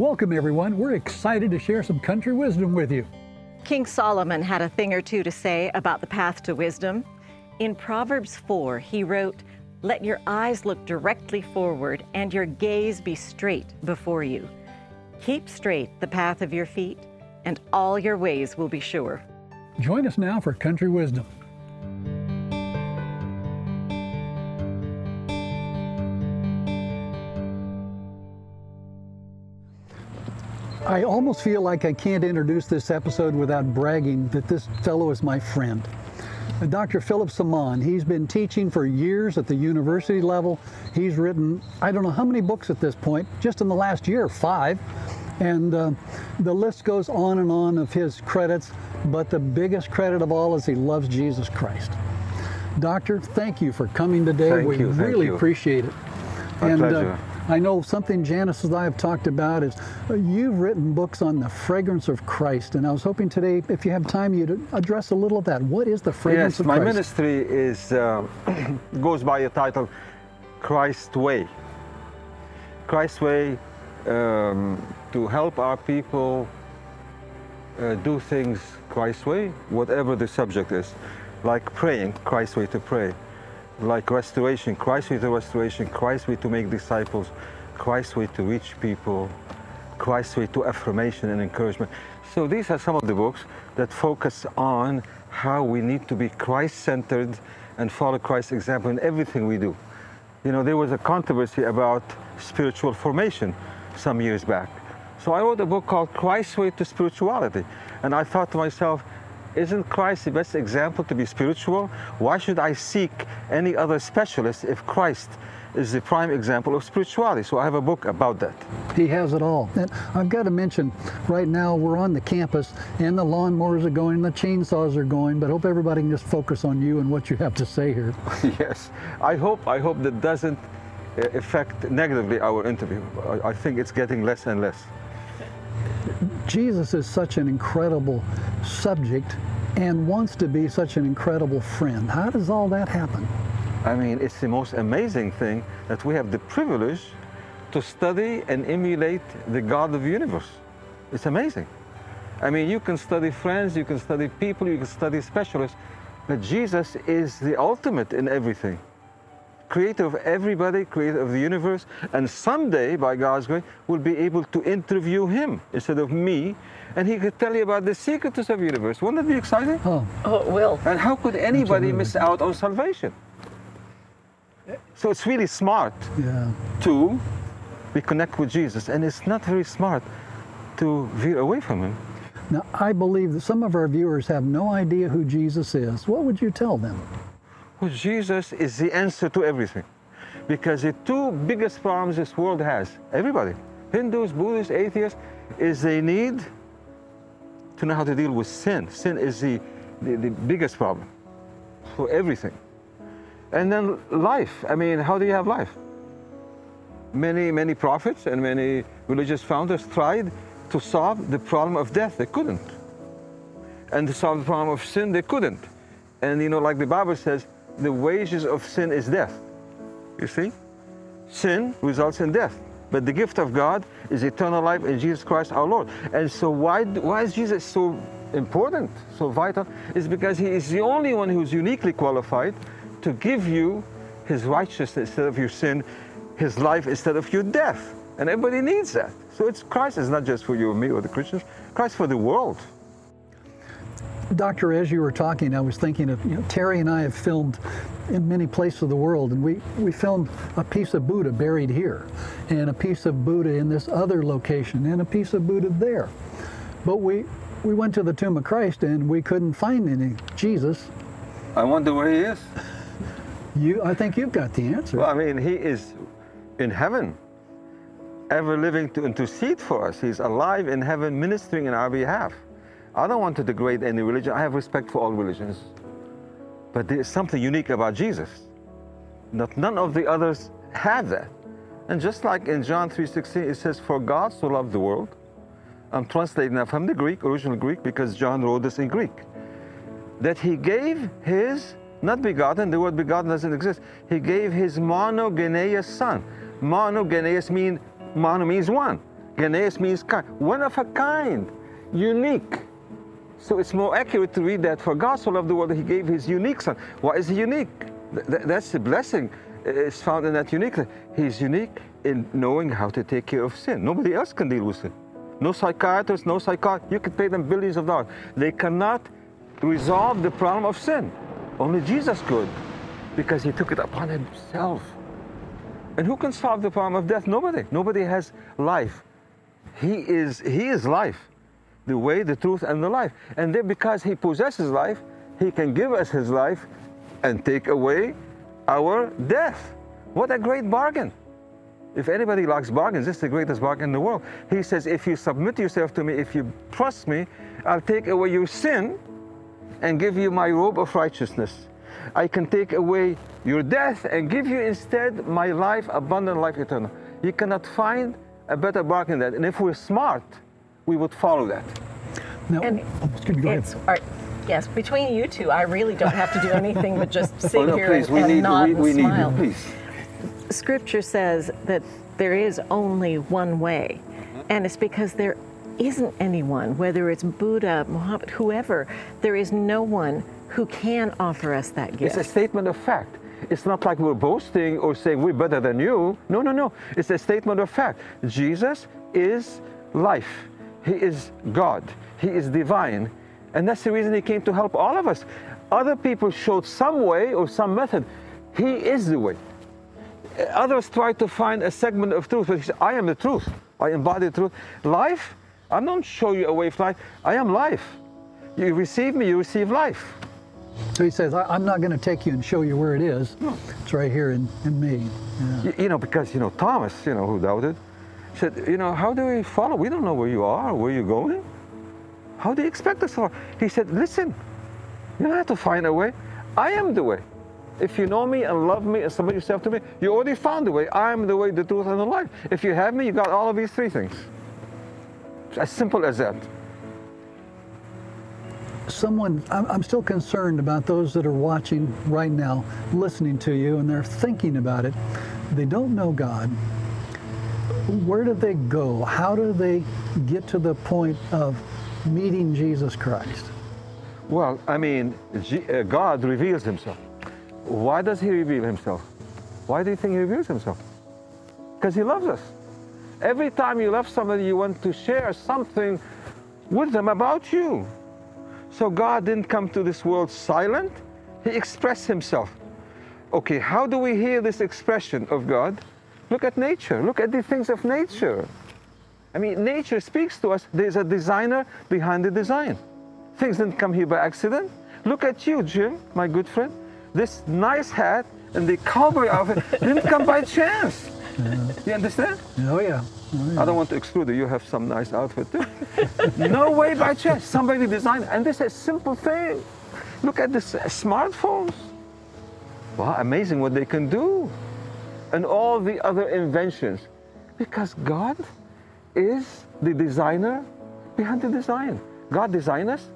Welcome, everyone. We're excited to share some country wisdom with you. King Solomon had a thing or two to say about the path to wisdom. In Proverbs 4, he wrote, Let your eyes look directly forward and your gaze be straight before you. Keep straight the path of your feet, and all your ways will be sure. Join us now for Country Wisdom. I almost feel like I can't introduce this episode without bragging that this fellow is my friend. Uh, Dr. Philip Samaan, he's been teaching for years at the university level. He's written, I don't know how many books at this point, just in the last year, five. And uh, the list goes on and on of his credits, but the biggest credit of all is he loves Jesus Christ. Doctor, thank you for coming today. Thank we you, really you. appreciate it. My and uh, pleasure. I know something Janice and I have talked about is uh, you've written books on the fragrance of Christ, and I was hoping today, if you have time, you'd address a little of that. What is the fragrance Yes, of my ministry is uh, goes by a title, Christ Way. Christ Way um, to help our people uh, do things Christ way, whatever the subject is, like praying, Christ way to pray, like restoration, Christ way to restoration, Christ way to make disciples, Christ way to reach people, Christ way to affirmation and encouragement. So these are some of the books that focus on how we need to be Christ-centered and follow Christ's example in everything we do. You know, there was a controversy about spiritual formation some years back. So I wrote a book called Christ's Way to Spirituality. And I thought to myself, isn't Christ the best example to be spiritual? Why should I seek any other specialist if Christ is the prime example of spirituality? So I have a book about that. He has it all. And I've got to mention, right now we're on the campus, and the lawnmowers are going, the chainsaws are going, but hope everybody can just focus on you and what you have to say here. yes, I hope I hope that doesn't uh, affect negatively our interview. I, I think it's getting less and less. Jesus is such an incredible subject and wants to be such an incredible friend. How does all that happen? I mean, it's the most amazing thing that we have the privilege to study and emulate the God of the universe. It's amazing. I mean, you can study friends, you can study people, you can study specialists, but Jesus is the ultimate in everything. Creator of everybody, creator of the universe, and someday, by God's grace, we'll be able to interview Him instead of me, and He could tell you about the secrets of the universe. Wouldn't that be exciting? Oh, Oh, it will. And how could anybody miss out on salvation? So it's really smart yeah. to we connect with Jesus, and it's not very smart to veer away from Him. Now, I believe that some of our viewers have no idea who Jesus is. What would you tell them? Jesus is the answer to everything, because the two biggest problems this world has, everybody, Hindus, Buddhists, atheists, is they need to know how to deal with sin. Sin is the, the, the biggest problem for everything. And then life. I mean, how do you have life? Many, many prophets and many religious founders tried to solve the problem of death. They couldn't. And to solve the problem of sin, they couldn't. And you know, like the Bible says, the wages of sin is death. You see? Sin results in death. But the gift of God is eternal life in Jesus Christ our Lord. And so why, why is Jesus so important, so vital? Is because he is the only one who's uniquely qualified to give you his righteousness instead of your sin, his life instead of your death. And everybody needs that. So it's Christ is not just for you and me or the Christians, Christ for the world. Doctor, as you were talking, I was thinking of, you know, Terry and I have filmed in many places of the world, and we, we filmed a piece of Buddha buried here, and a piece of Buddha in this other location, and a piece of Buddha there. But we, we went to the tomb of Christ and we couldn't find any Jesus. I wonder where he is. You, I think you've got the answer. Well, I mean, he is in heaven, ever living to intercede for us. He's alive in heaven, ministering in our behalf. I don't want to degrade any religion. I have respect for all religions. But there's something unique about Jesus. Not, none of the others have that. And just like in John 3.16, it says, For God so loved the world. I'm translating that from the Greek, original Greek, because John wrote this in Greek. That he gave his, not begotten, the word begotten doesn't exist. He gave his monogenes son. Monogenes mean, mono means one. Genes means kind. One of a kind, unique. So it's more accurate to read that for God so loved the world that he gave his unique son. Why is he unique? Th- th- that's the blessing uh, is found in that uniqueness. He's unique in knowing how to take care of sin. Nobody else can deal with sin. No psychiatrist, no psychiatrist. You could pay them billions of dollars. They cannot resolve the problem of sin. Only Jesus could because he took it upon himself. And who can solve the problem of death? Nobody. Nobody has life. He is, he is life, the way, the truth, and the life. And then because he possesses life, he can give us his life and take away our death. What a great bargain. If anybody likes bargains, this is the greatest bargain in the world. He says, if you submit yourself to me, if you trust me, I'll take away your sin and give you my robe of righteousness. I can take away your death and give you instead my life, abundant life eternal. You cannot find a better bargain than that. And if we're smart, we would follow that. Now, And oh, excuse me, go ahead. It's, all right, yes, between you two, I really don't have to do anything but just sit Oh, no, here please, and, we and need, nod we, and we need smile. you, please. Scripture says that there is only one way, Mm-hmm. and it's because there isn't anyone, whether it's Buddha, Muhammad, whoever, there is no one who can offer us that gift. It's a statement of fact. It's not like we're boasting or saying we're better than you. No, no, no. It's a statement of fact. Jesus is life. He is God. He is divine. And that's the reason he came to help all of us. Other people showed some way or some method. He is the way. Others tried to find a segment of truth, but he said, I am the truth. I embody the truth. Life, I don't show you a way of life. I am life. You receive me, you receive life. So he says, I, am not going to take you and show you where it is. It's right here in, in me. Yeah. You, you know, because, you know, Thomas, you know, who doubted, said, you know, how do we follow? We don't know where you are, where you're going. How do you expect us to? He said, listen, you don't have to find a way. I am the way. If you know me and love me and submit yourself to me, you already found the way. I am the way, the truth, and the life. If you have me, you got all of these three things. It's as simple as that. Someone, I'm still concerned about those that are watching right now, listening to you, and they're thinking about it. They don't know God. Where do they go? How do they get to the point of meeting Jesus Christ? Well, I mean, uh, God reveals himself. Why does he reveal himself? Why do you think he reveals himself? Because he loves us. Every time you love somebody, you want to share something with them about you. So God didn't come to this world silent, he expressed himself. Okay, how do we hear this expression of God? Look at nature, look at the things of nature. I mean, nature speaks to us. There's a designer behind the design. Things didn't come here by accident. Look at you, Jim, my good friend. This nice hat and the cowboy outfit didn't come by chance. You understand? Oh, yeah. Oh, yeah. I don't want to exclude you. You have some nice outfit too. no way by chance. Somebody designed, and this is a simple thing. Look at this uh, smartphones. Wow, amazing what they can do, and all the other inventions, because God is the designer behind the design. God designed us,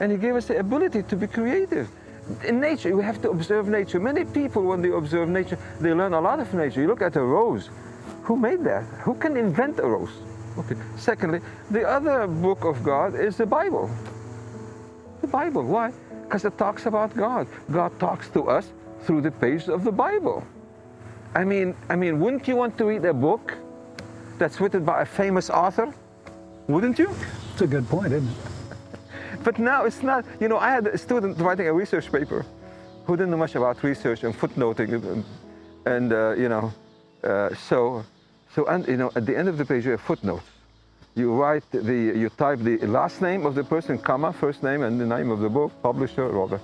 and He gave us the ability to be creative. In nature, we have to observe nature. Many people, when they observe nature, they learn a lot of nature. You look at a rose. Who made that? Who can invent a rose? Okay. Secondly, the other book of God is the Bible. The Bible. Why? Because it talks about God. God talks to us through the pages of the Bible. I mean, I mean, wouldn't you want to read a book that's written by a famous author? Wouldn't you? It's a good point, isn't it? But now it's not, you know, I had a student writing a research paper who didn't know much about research and footnoting and, and uh, you know, uh, so, so, and, you know, at the end of the page you have footnotes. You write the, you type the last name of the person, comma, first name, and the name of the book, publisher, all that.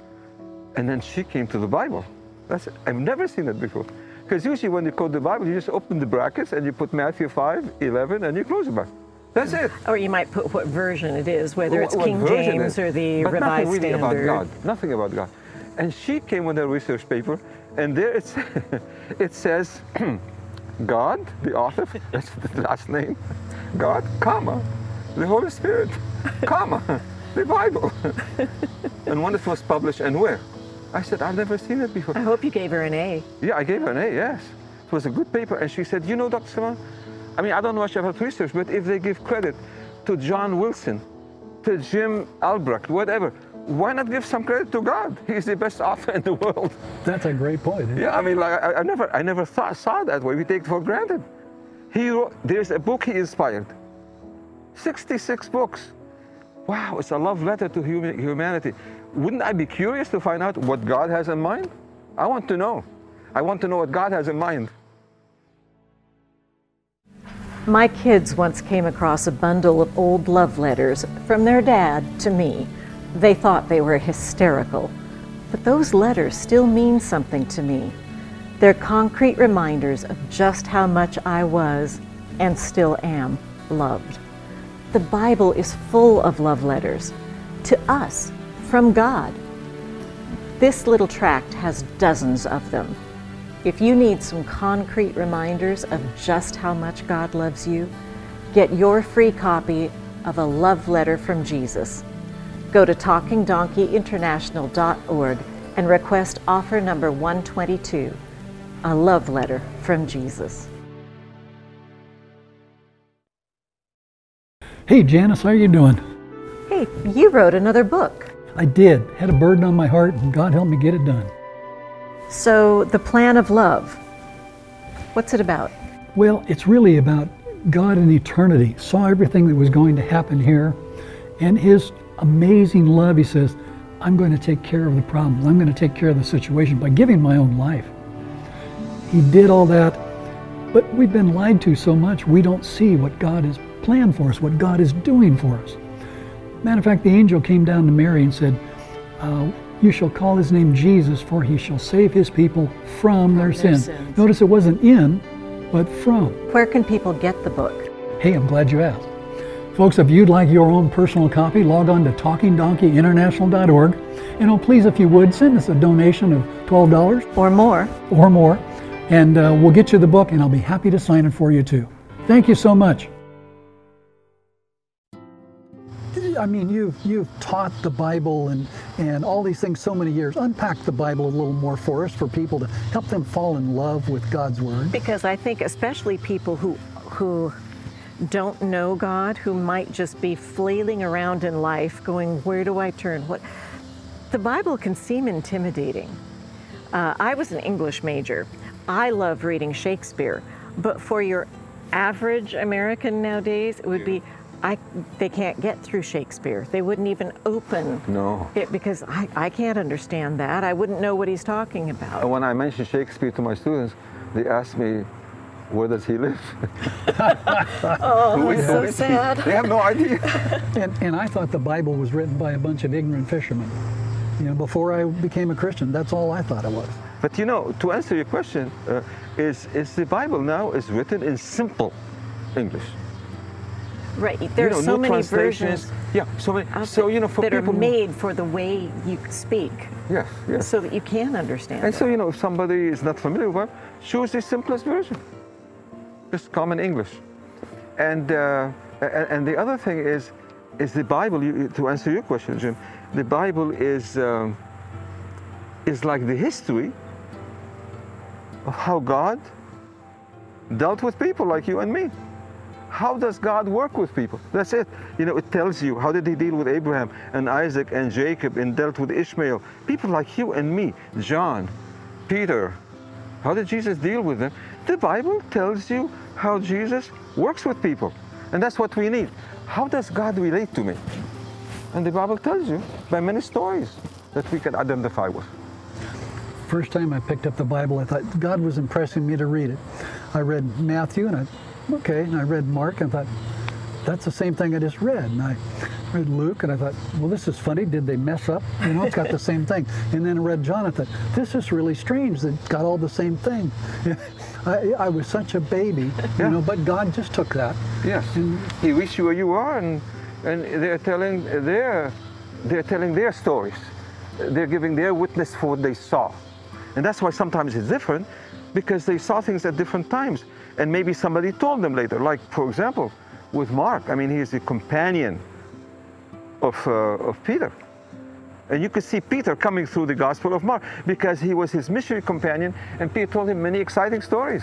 And then she came to the Bible. That's, I've never seen that before. Because usually when you quote the Bible, you just open the brackets and you put Matthew 5, 11, and you close the Bible. That's it. Or you might put what version it is, whether it's What- King James it- or the but Revised nothing really Standard. about God. Nothing about God. And she came with her research paper, and there it says, God, the author, that's the last name, God, comma, the Holy Spirit, comma, the Bible. and when it was published and where? I said, I've never seen it before. I hope you gave her an A. Yeah, I gave her an A, yes. It was a good paper. And she said, You know, Dr. Simon, I mean, I don't watch about research, but if they give credit to John Wilson, to Jim Albrecht, whatever, why not give some credit to God? He's the best author in the world. That's a great point. Yeah, I mean, like I, I never, I never thought, saw that way. We take it for granted. He wrote, there's a book he inspired. 66 books. Wow, it's a love letter to hum- humanity. Wouldn't I be curious to find out what God has in mind? I want to know. I want to know what God has in mind. My kids once came across a bundle of old love letters from their dad to me. They thought they were hysterical, but those letters still mean something to me. They're concrete reminders of just how much I was and still am loved. The Bible is full of love letters to us from God. This little tract has dozens of them. If you need some concrete reminders of just how much God loves you, get your free copy of A Love Letter from Jesus. Go to talkingdonkeyinternational.org and request offer number 122, A Love Letter from Jesus. Hey, Janice, how are you doing? Hey, you wrote another book. I did. Had a burden on my heart, and God helped me get it done. So, The Plan of Love. What's it about? Well, it's really about God in eternity. Saw everything that was going to happen here, and His amazing love. He says, I'm going to take care of the problems. I'm going to take care of the situation by giving my own life. He did all that, but we've been lied to so much we don't see what God has planned for us, what God is doing for us. Matter of fact, the angel came down to Mary and said, uh, You shall call his name Jesus, for he shall save his people from, their, their sins. sins. Notice it wasn't in, but from. Where can people get the book? Hey, I'm glad you asked. Folks, if you'd like your own personal copy, log on to talkingdonkeyinternational.org. And oh, please, if you would, send us a donation of $12 Or more? or more, and uh, we'll get you the book, and I'll be happy to sign it for you too. Thank you so much. I mean, you've you've taught the Bible and and all these things so many years. Unpack the Bible a little more for us, for people to help them fall in love with God's Word. Because I think especially people who who don't know God, who might just be flailing around in life going, where do I turn? What the Bible can seem intimidating. Uh, I was an English major. I love reading Shakespeare, but for your average American nowadays, it would be I, they can't get through Shakespeare. They wouldn't even open No. it because I, I can't understand that. I wouldn't know what he's talking about. When I mention Shakespeare to my students, they ask me, where does he live? Oh, Who is- it's who so he? sad. They have no idea. And, and I thought the Bible was written by a bunch of ignorant fishermen. You know, before I became a Christian, that's all I thought it was. But you know, to answer your question, uh, is, is the Bible now is written in simple English. Right. You There's know, so many versions Yeah, so many. So you know, for that people are made for the way you speak, Yes, yes. so that you can understand. And it. so you know, if somebody is not familiar with it, choose the simplest version, just common English. And uh, and, and the other thing is, is the Bible. You, to answer your question, Jim, the Bible is um, is like the history of how God dealt with people like you and me. How does God work with people? That's it. You know, it tells you how did he deal with Abraham and Isaac and Jacob and dealt with Ishmael. People like you and me, John, Peter. How did Jesus deal with them? The Bible tells you how Jesus works with people. And that's what we need. How does God relate to me? And the Bible tells you by many stories that we can identify with. First time I picked up the Bible, I thought God was impressing me to read it. I read Matthew, and I, okay, and I read Mark, and I thought, that's the same thing I just read. And I read Luke, and I thought, well, this is funny. Did they mess up? You know, it's got the same thing. And then I read John, I thought, this is really strange. that It's got all the same thing. I, I was such a baby, Yeah. you know, but God just took that. Yes. And He reached you where you are, and and they're telling their they're telling their stories. They're giving their witness for what they saw, and that's why sometimes it's different, because they saw things at different times, and maybe somebody told them later. Like for example, with Mark, I mean, he's the companion of uh, of Peter. And you could see Peter coming through the Gospel of Mark because he was his missionary companion, and Peter told him many exciting stories.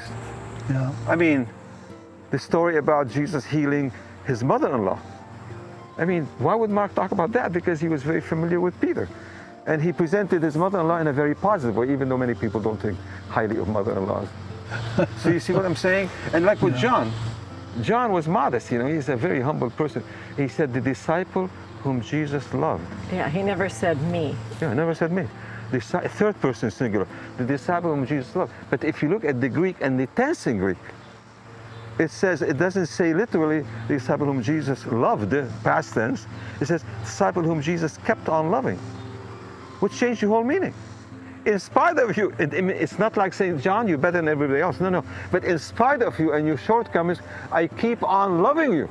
yeah, I mean, the story about Jesus healing his mother-in-law. I mean, why would Mark talk about that? Because he was very familiar with Peter. And he presented his mother-in-law in a very positive way, even though many people don't think highly of mother-in-laws. so you see what I'm saying? And like with yeah. John, John was modest, you know, he's a very humble person. He said, the disciple whom Jesus loved. Yeah, he never said me. Yeah, never said me. The third person singular, the disciple whom Jesus loved. But if you look at the Greek and the tense in Greek, it says, it doesn't say literally the disciple whom Jesus loved, past tense. It says disciple whom Jesus kept on loving, which changed the whole meaning in spite of you, it, it's not like St. John, you're better than everybody else. No, no. But in spite of you and your shortcomings, I keep on loving you.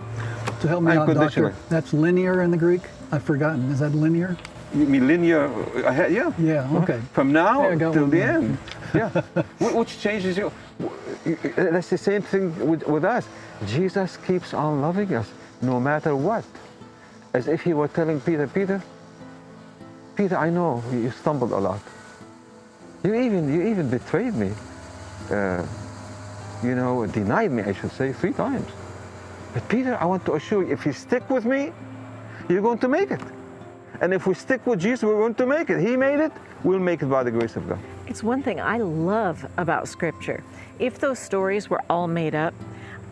To help me out, doctor, that's linear in the Greek? I've forgotten. Is that linear? You mean linear? Uh, yeah. Yeah, okay. From now till the end. yeah. Which changes you. That's the same thing with, with us. Jesus keeps on loving us no matter what. As if he were telling Peter, Peter, Peter, I know you stumbled a lot. You even, you even betrayed me. Uh, you know, denied me, I should say, three times. But Peter, I want to assure you, if you stick with me, you're going to make it. And if we stick with Jesus, we're going to make it. He made it, we'll make it by the grace of God. It's one thing I love about Scripture. If those stories were all made up,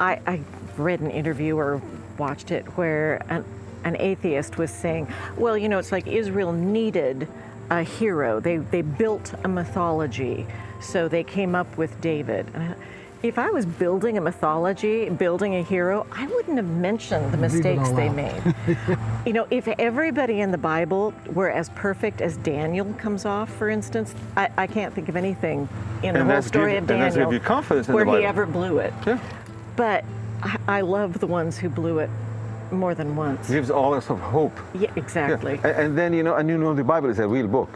I, I read an interview or watched it where an, an atheist was saying, well, you know, it's like Israel needed a hero. They, they built a mythology, so they came up with David. Uh, if I was building a mythology, building a hero, I wouldn't have mentioned the mistakes they made. you know, if everybody in the Bible were as perfect as Daniel comes off, for instance, I, I can't think of anything in and the whole story give, of Daniel where he ever blew it. Yeah. But I, I love the ones who blew it more than once. Gives all us of hope. Yeah, exactly. Yeah. And then, you know, and you know the Bible is a real book.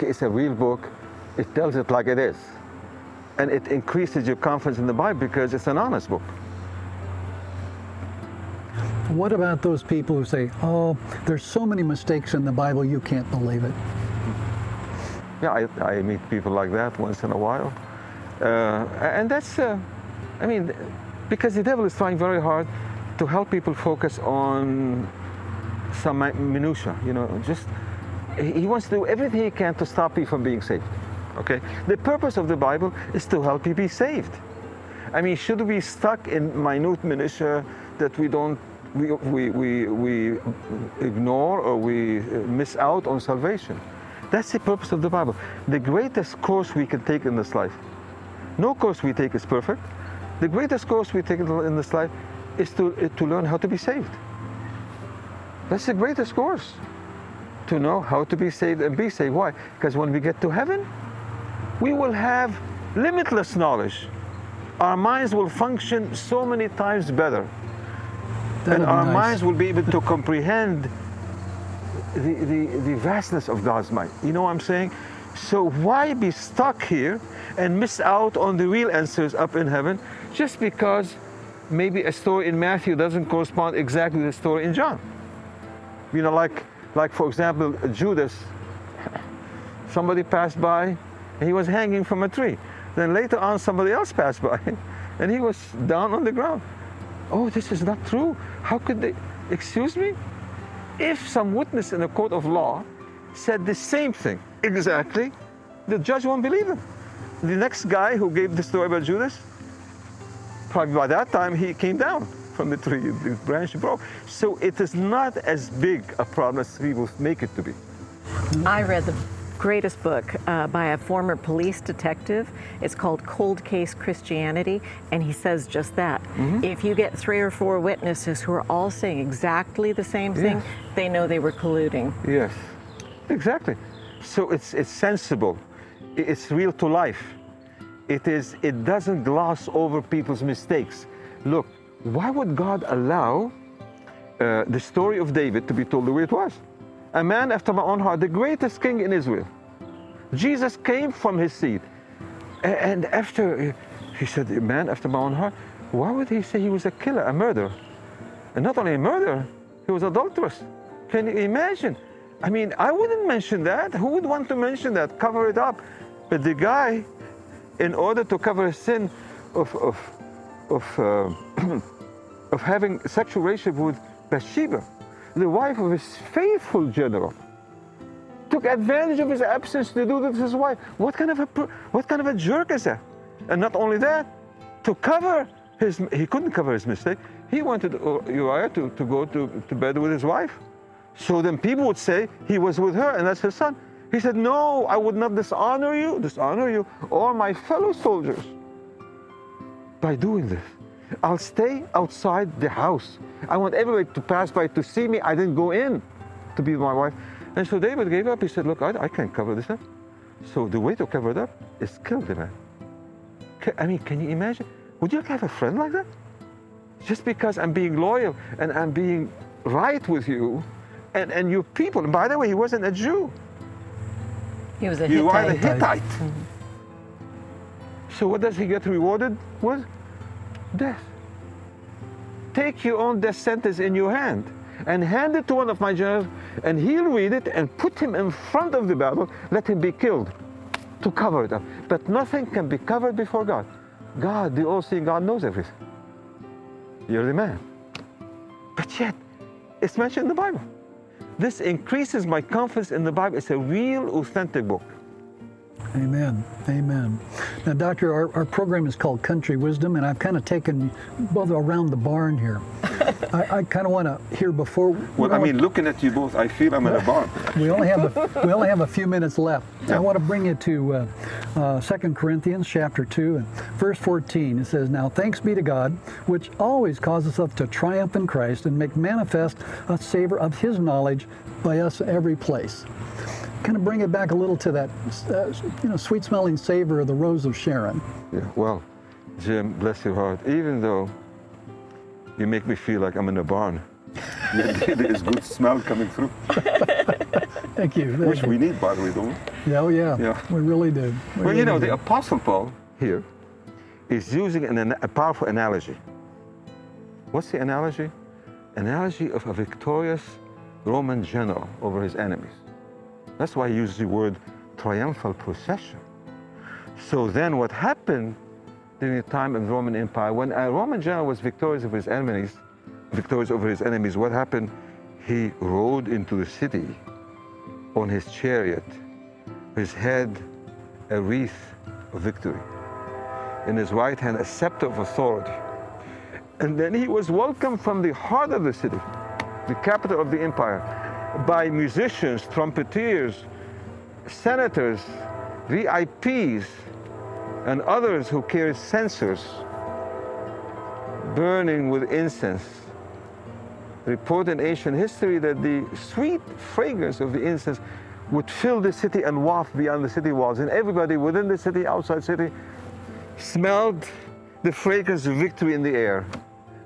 It's a real book. It tells it like it is. And it increases your confidence in the Bible because it's an honest book. What about those people who say, oh, there's so many mistakes in the Bible, you can't believe it? Yeah, I, I meet people like that once in a while. Uh, and that's, uh, I mean, because the devil is trying very hard to help people focus on some minutia. You know, just he wants to do everything he can to stop you from being saved. Okay, the purpose of the Bible is to help you be saved. I mean, should we be stuck in minute minutia that we don't we, we, we, we ignore or we uh, miss out on salvation? That's the purpose of the Bible. The greatest course we can take in this life. No course we take is perfect. The greatest course we take in this life is to, eh, to learn how to be saved. That's the greatest course. To know how to be saved and be saved. Why? Because when we get to heaven, we will have limitless knowledge. Our minds will function so many times better. That'd and our nice. minds will be able to comprehend the, the, the vastness of God's mind. You know what I'm saying? So why be stuck here and miss out on the real answers up in heaven just because maybe a story in Matthew doesn't correspond exactly to the story in John. You know, like, like for example, Judas, somebody passed by and he was hanging from a tree. Then later on, somebody else passed by and he was down on the ground. Oh, this is not true. How could they? Excuse me? If some witness in a court of law said the same thing exactly, the judge won't believe him. The next guy who gave the story about Judas, probably by that time he came down from the tree, the branch broke. So it is not as big a problem as people make it to be. I read the greatest book uh, by a former police detective. It's called Cold Case Christianity, and he says just that. Mm-hmm. If you get three or four witnesses who are all saying exactly the same thing, yes. they know they were colluding. Yes, exactly. So it's, it's sensible, it's real to life it is it doesn't gloss over people's mistakes. Look why would god allow uh, the story of david to be told the way it was? A man after my own heart the greatest king in israel. Jesus came from his seed. And after he said man after my own heart why would he say he was a killer a murderer? And not only a murderer he was adulterous. Can you imagine? I mean i wouldn't mention that. Who would want to mention that? Cover it up. But the guy in order to cover a sin of, of, of uh, of having sexual relationship with Bathsheba, the wife of his faithful general. Took advantage of his absence to do this to his wife. What kind of a what kind of a jerk is that? And not only that, to cover his he couldn't cover his mistake. He wanted Uriah to, to go to, to bed with his wife. So then people would say he was with her and that's his son. He said, No, I would not dishonor you, dishonor you, or my fellow soldiers by doing this. I'll stay outside the house. I want everybody to pass by to see me. I didn't go in to be with my wife. And so David gave up. He said, Look, I, I can't cover this up. So the way to cover it up is kill the man. I mean, can you imagine? Would you have a friend like that? Just because I'm being loyal and I'm being right with you and, and your people. And by the way, he wasn't a Jew. He was a you Hittite. are the Hittite. Mm-hmm. So what does he get rewarded with? Death. Take your own death sentence in your hand and hand it to one of my generals, and he'll read it and put him in front of the battle, let him be killed to cover it up. But nothing can be covered before God. God, the all-seeing God, knows everything. You're the man. But yet, it's mentioned in the Bible. This increases my confidence in the Bible. It's a real, authentic book. Amen. Amen. Now, Doctor, our, our program is called Country Wisdom, and I've kind of taken both around the barn here. I, I kind of want to hear before. Well, I mean, looking at you both, I feel I'm in a barn. we only have a, we only have a few minutes left. Yeah. I want to bring you to uh, uh, 2 Corinthians chapter 2 and verse 14. It says, Now thanks be to God, which always causes us to triumph in Christ and make manifest a savor of his knowledge by us every place kind of bring it back a little to that, uh, you know, sweet-smelling savor of the rose of Sharon. Yeah. Well, Jim, bless your heart. Even though you make me feel like I'm in a barn, there is good smell coming through. Thank you. Which we need, by the way, don't we? Yeah, oh yeah. yeah. We really do. We well, really you know, do. the Apostle Paul here is using an, a powerful analogy. What's the analogy? Analogy of a victorious Roman general over his enemies. That's why I use the word triumphal procession. So then what happened during the time of the Roman Empire, when a Roman general was victorious over his enemies, victorious over his enemies, what happened? He rode into the city on his chariot, his head a wreath of victory, in his right hand a scepter of authority. And then he was welcomed from the heart of the city, the capital of the empire, by musicians, trumpeters, senators, VIPs, and others who carry censers burning with incense. Report in ancient history that the sweet fragrance of the incense would fill the city and waft beyond the city walls, and everybody within the city, outside city, smelled the fragrance of victory in the air.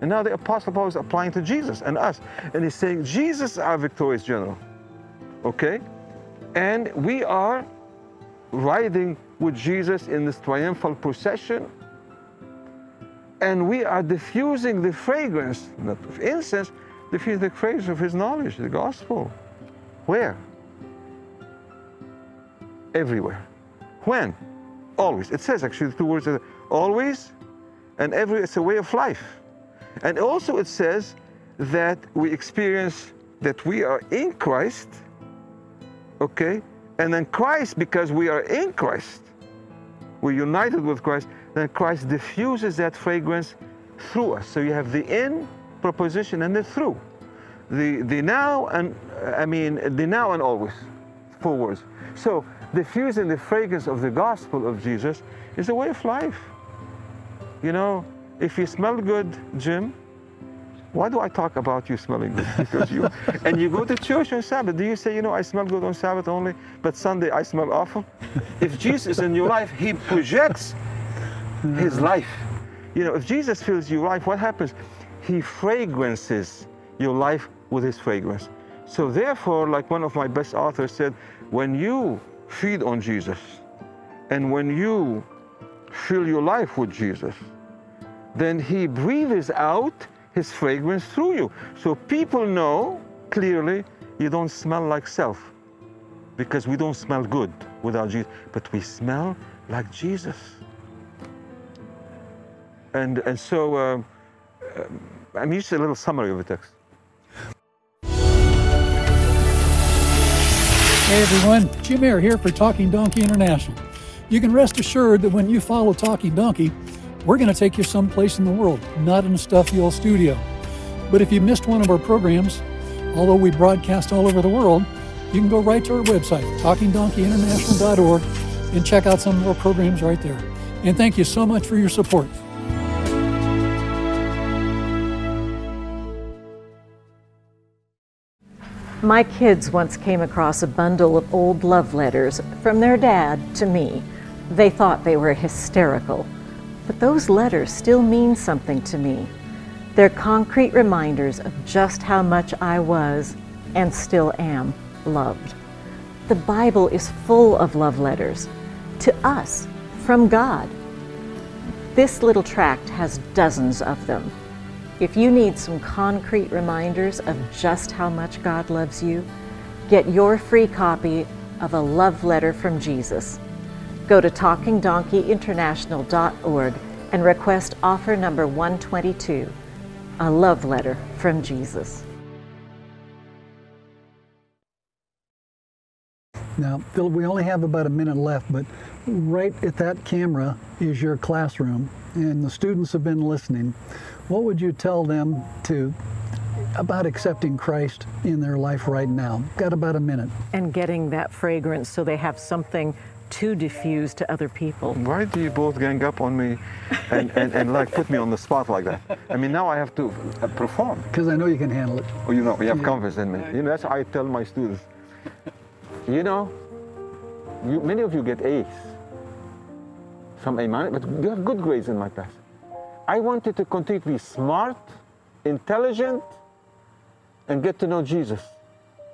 And now the Apostle Paul is applying to Jesus and us. And he's saying, Jesus is our victorious general. Okay? And we are riding with Jesus in this triumphal procession. And we are diffusing the fragrance, not of incense, diffusing the fragrance of his knowledge, the gospel. Where? Everywhere. When? Always. It says actually the two words always and every, it's a way of life. And also it says that we experience that we are in Christ, okay? And then Christ, because we are in Christ, we're united with Christ, then Christ diffuses that fragrance through us. So you have the in proposition and the through. The, the now and, I mean, the now and always, four words. So diffusing the fragrance of the gospel of Jesus is a way of life. You know, if you smell good, Jim, why do I talk about you smelling good? Because you and you go to church on Sabbath. Do you say, you know, I smell good on Sabbath only, but Sunday I smell awful? If Jesus is in your life, He projects His life. You know, if Jesus fills your life, what happens? He fragrances your life with His fragrance. So therefore, like one of my best authors said, when you feed on Jesus, and when you fill your life with Jesus, then He breathes out His fragrance through you. So people know clearly you don't smell like self because we don't smell good without Jesus, but we smell like Jesus. And, and so uh, I'm just a little summary of the text. Hey everyone, Jim Ayer here for Talking Donkey International. You can rest assured that when you follow Talking Donkey, we're going to take you someplace in the world, not in a stuffy old studio. But if you missed one of our programs, although we broadcast all over the world, you can go right to our website, talkingdonkeyinternational.org, and check out some of our programs right there. And thank you so much for your support. My kids once came across a bundle of old love letters from their dad to me. They thought they were hysterical, but those letters still mean something to me. They're concrete reminders of just how much I was and still am loved. The Bible is full of love letters to us from God. This little tract has dozens of them. If you need some concrete reminders of just how much God loves you, get your free copy of A Love Letter from Jesus. Go to TalkingDonkeyInternational.org and request offer number 122 A Love Letter from Jesus. Now, Philip, we only have about a minute left, but right at that camera is your classroom, and the students have been listening. What would you tell them to about accepting Christ in their life right now? Got about a minute. And getting that fragrance so they have something to diffuse to other people. Why do you both gang up on me and, and, and like put me on the spot like that? I mean, now I have to uh, perform. Because I know you can handle it. Oh, you know, you have confidence in me. You know, that's how I tell my students. You know, you, many of you get A's, some A minus, but you have good grades in my class. I wanted to continue to be smart, intelligent, and get to know Jesus.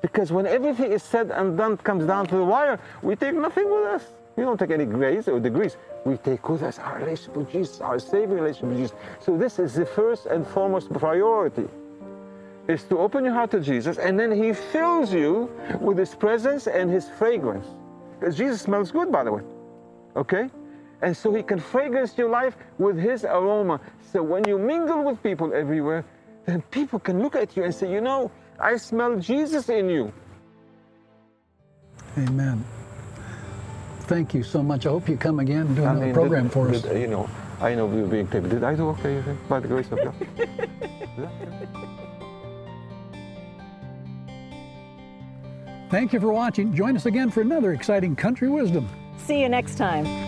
Because when everything is said and done comes down to the wire, we take nothing with us. We don't take any grades or degrees. We take with us our relationship with Jesus, our saving relationship with Jesus. So this is the first and foremost priority is to open your heart to Jesus, and then He fills you with His presence and His fragrance. Because Jesus smells good, by the way. Okay? And so He can fragrance your life with His aroma. So when you mingle with people everywhere, then people can look at you and say, you know, I smell Jesus in you. Amen. Thank you so much. I hope you come again and do another mean, program did- for us. did, you know, I know we were being taped. Did I do okay, you think, by the grace of God? Thank you for watching. Join us again for another exciting Country Wisdom. See you next time.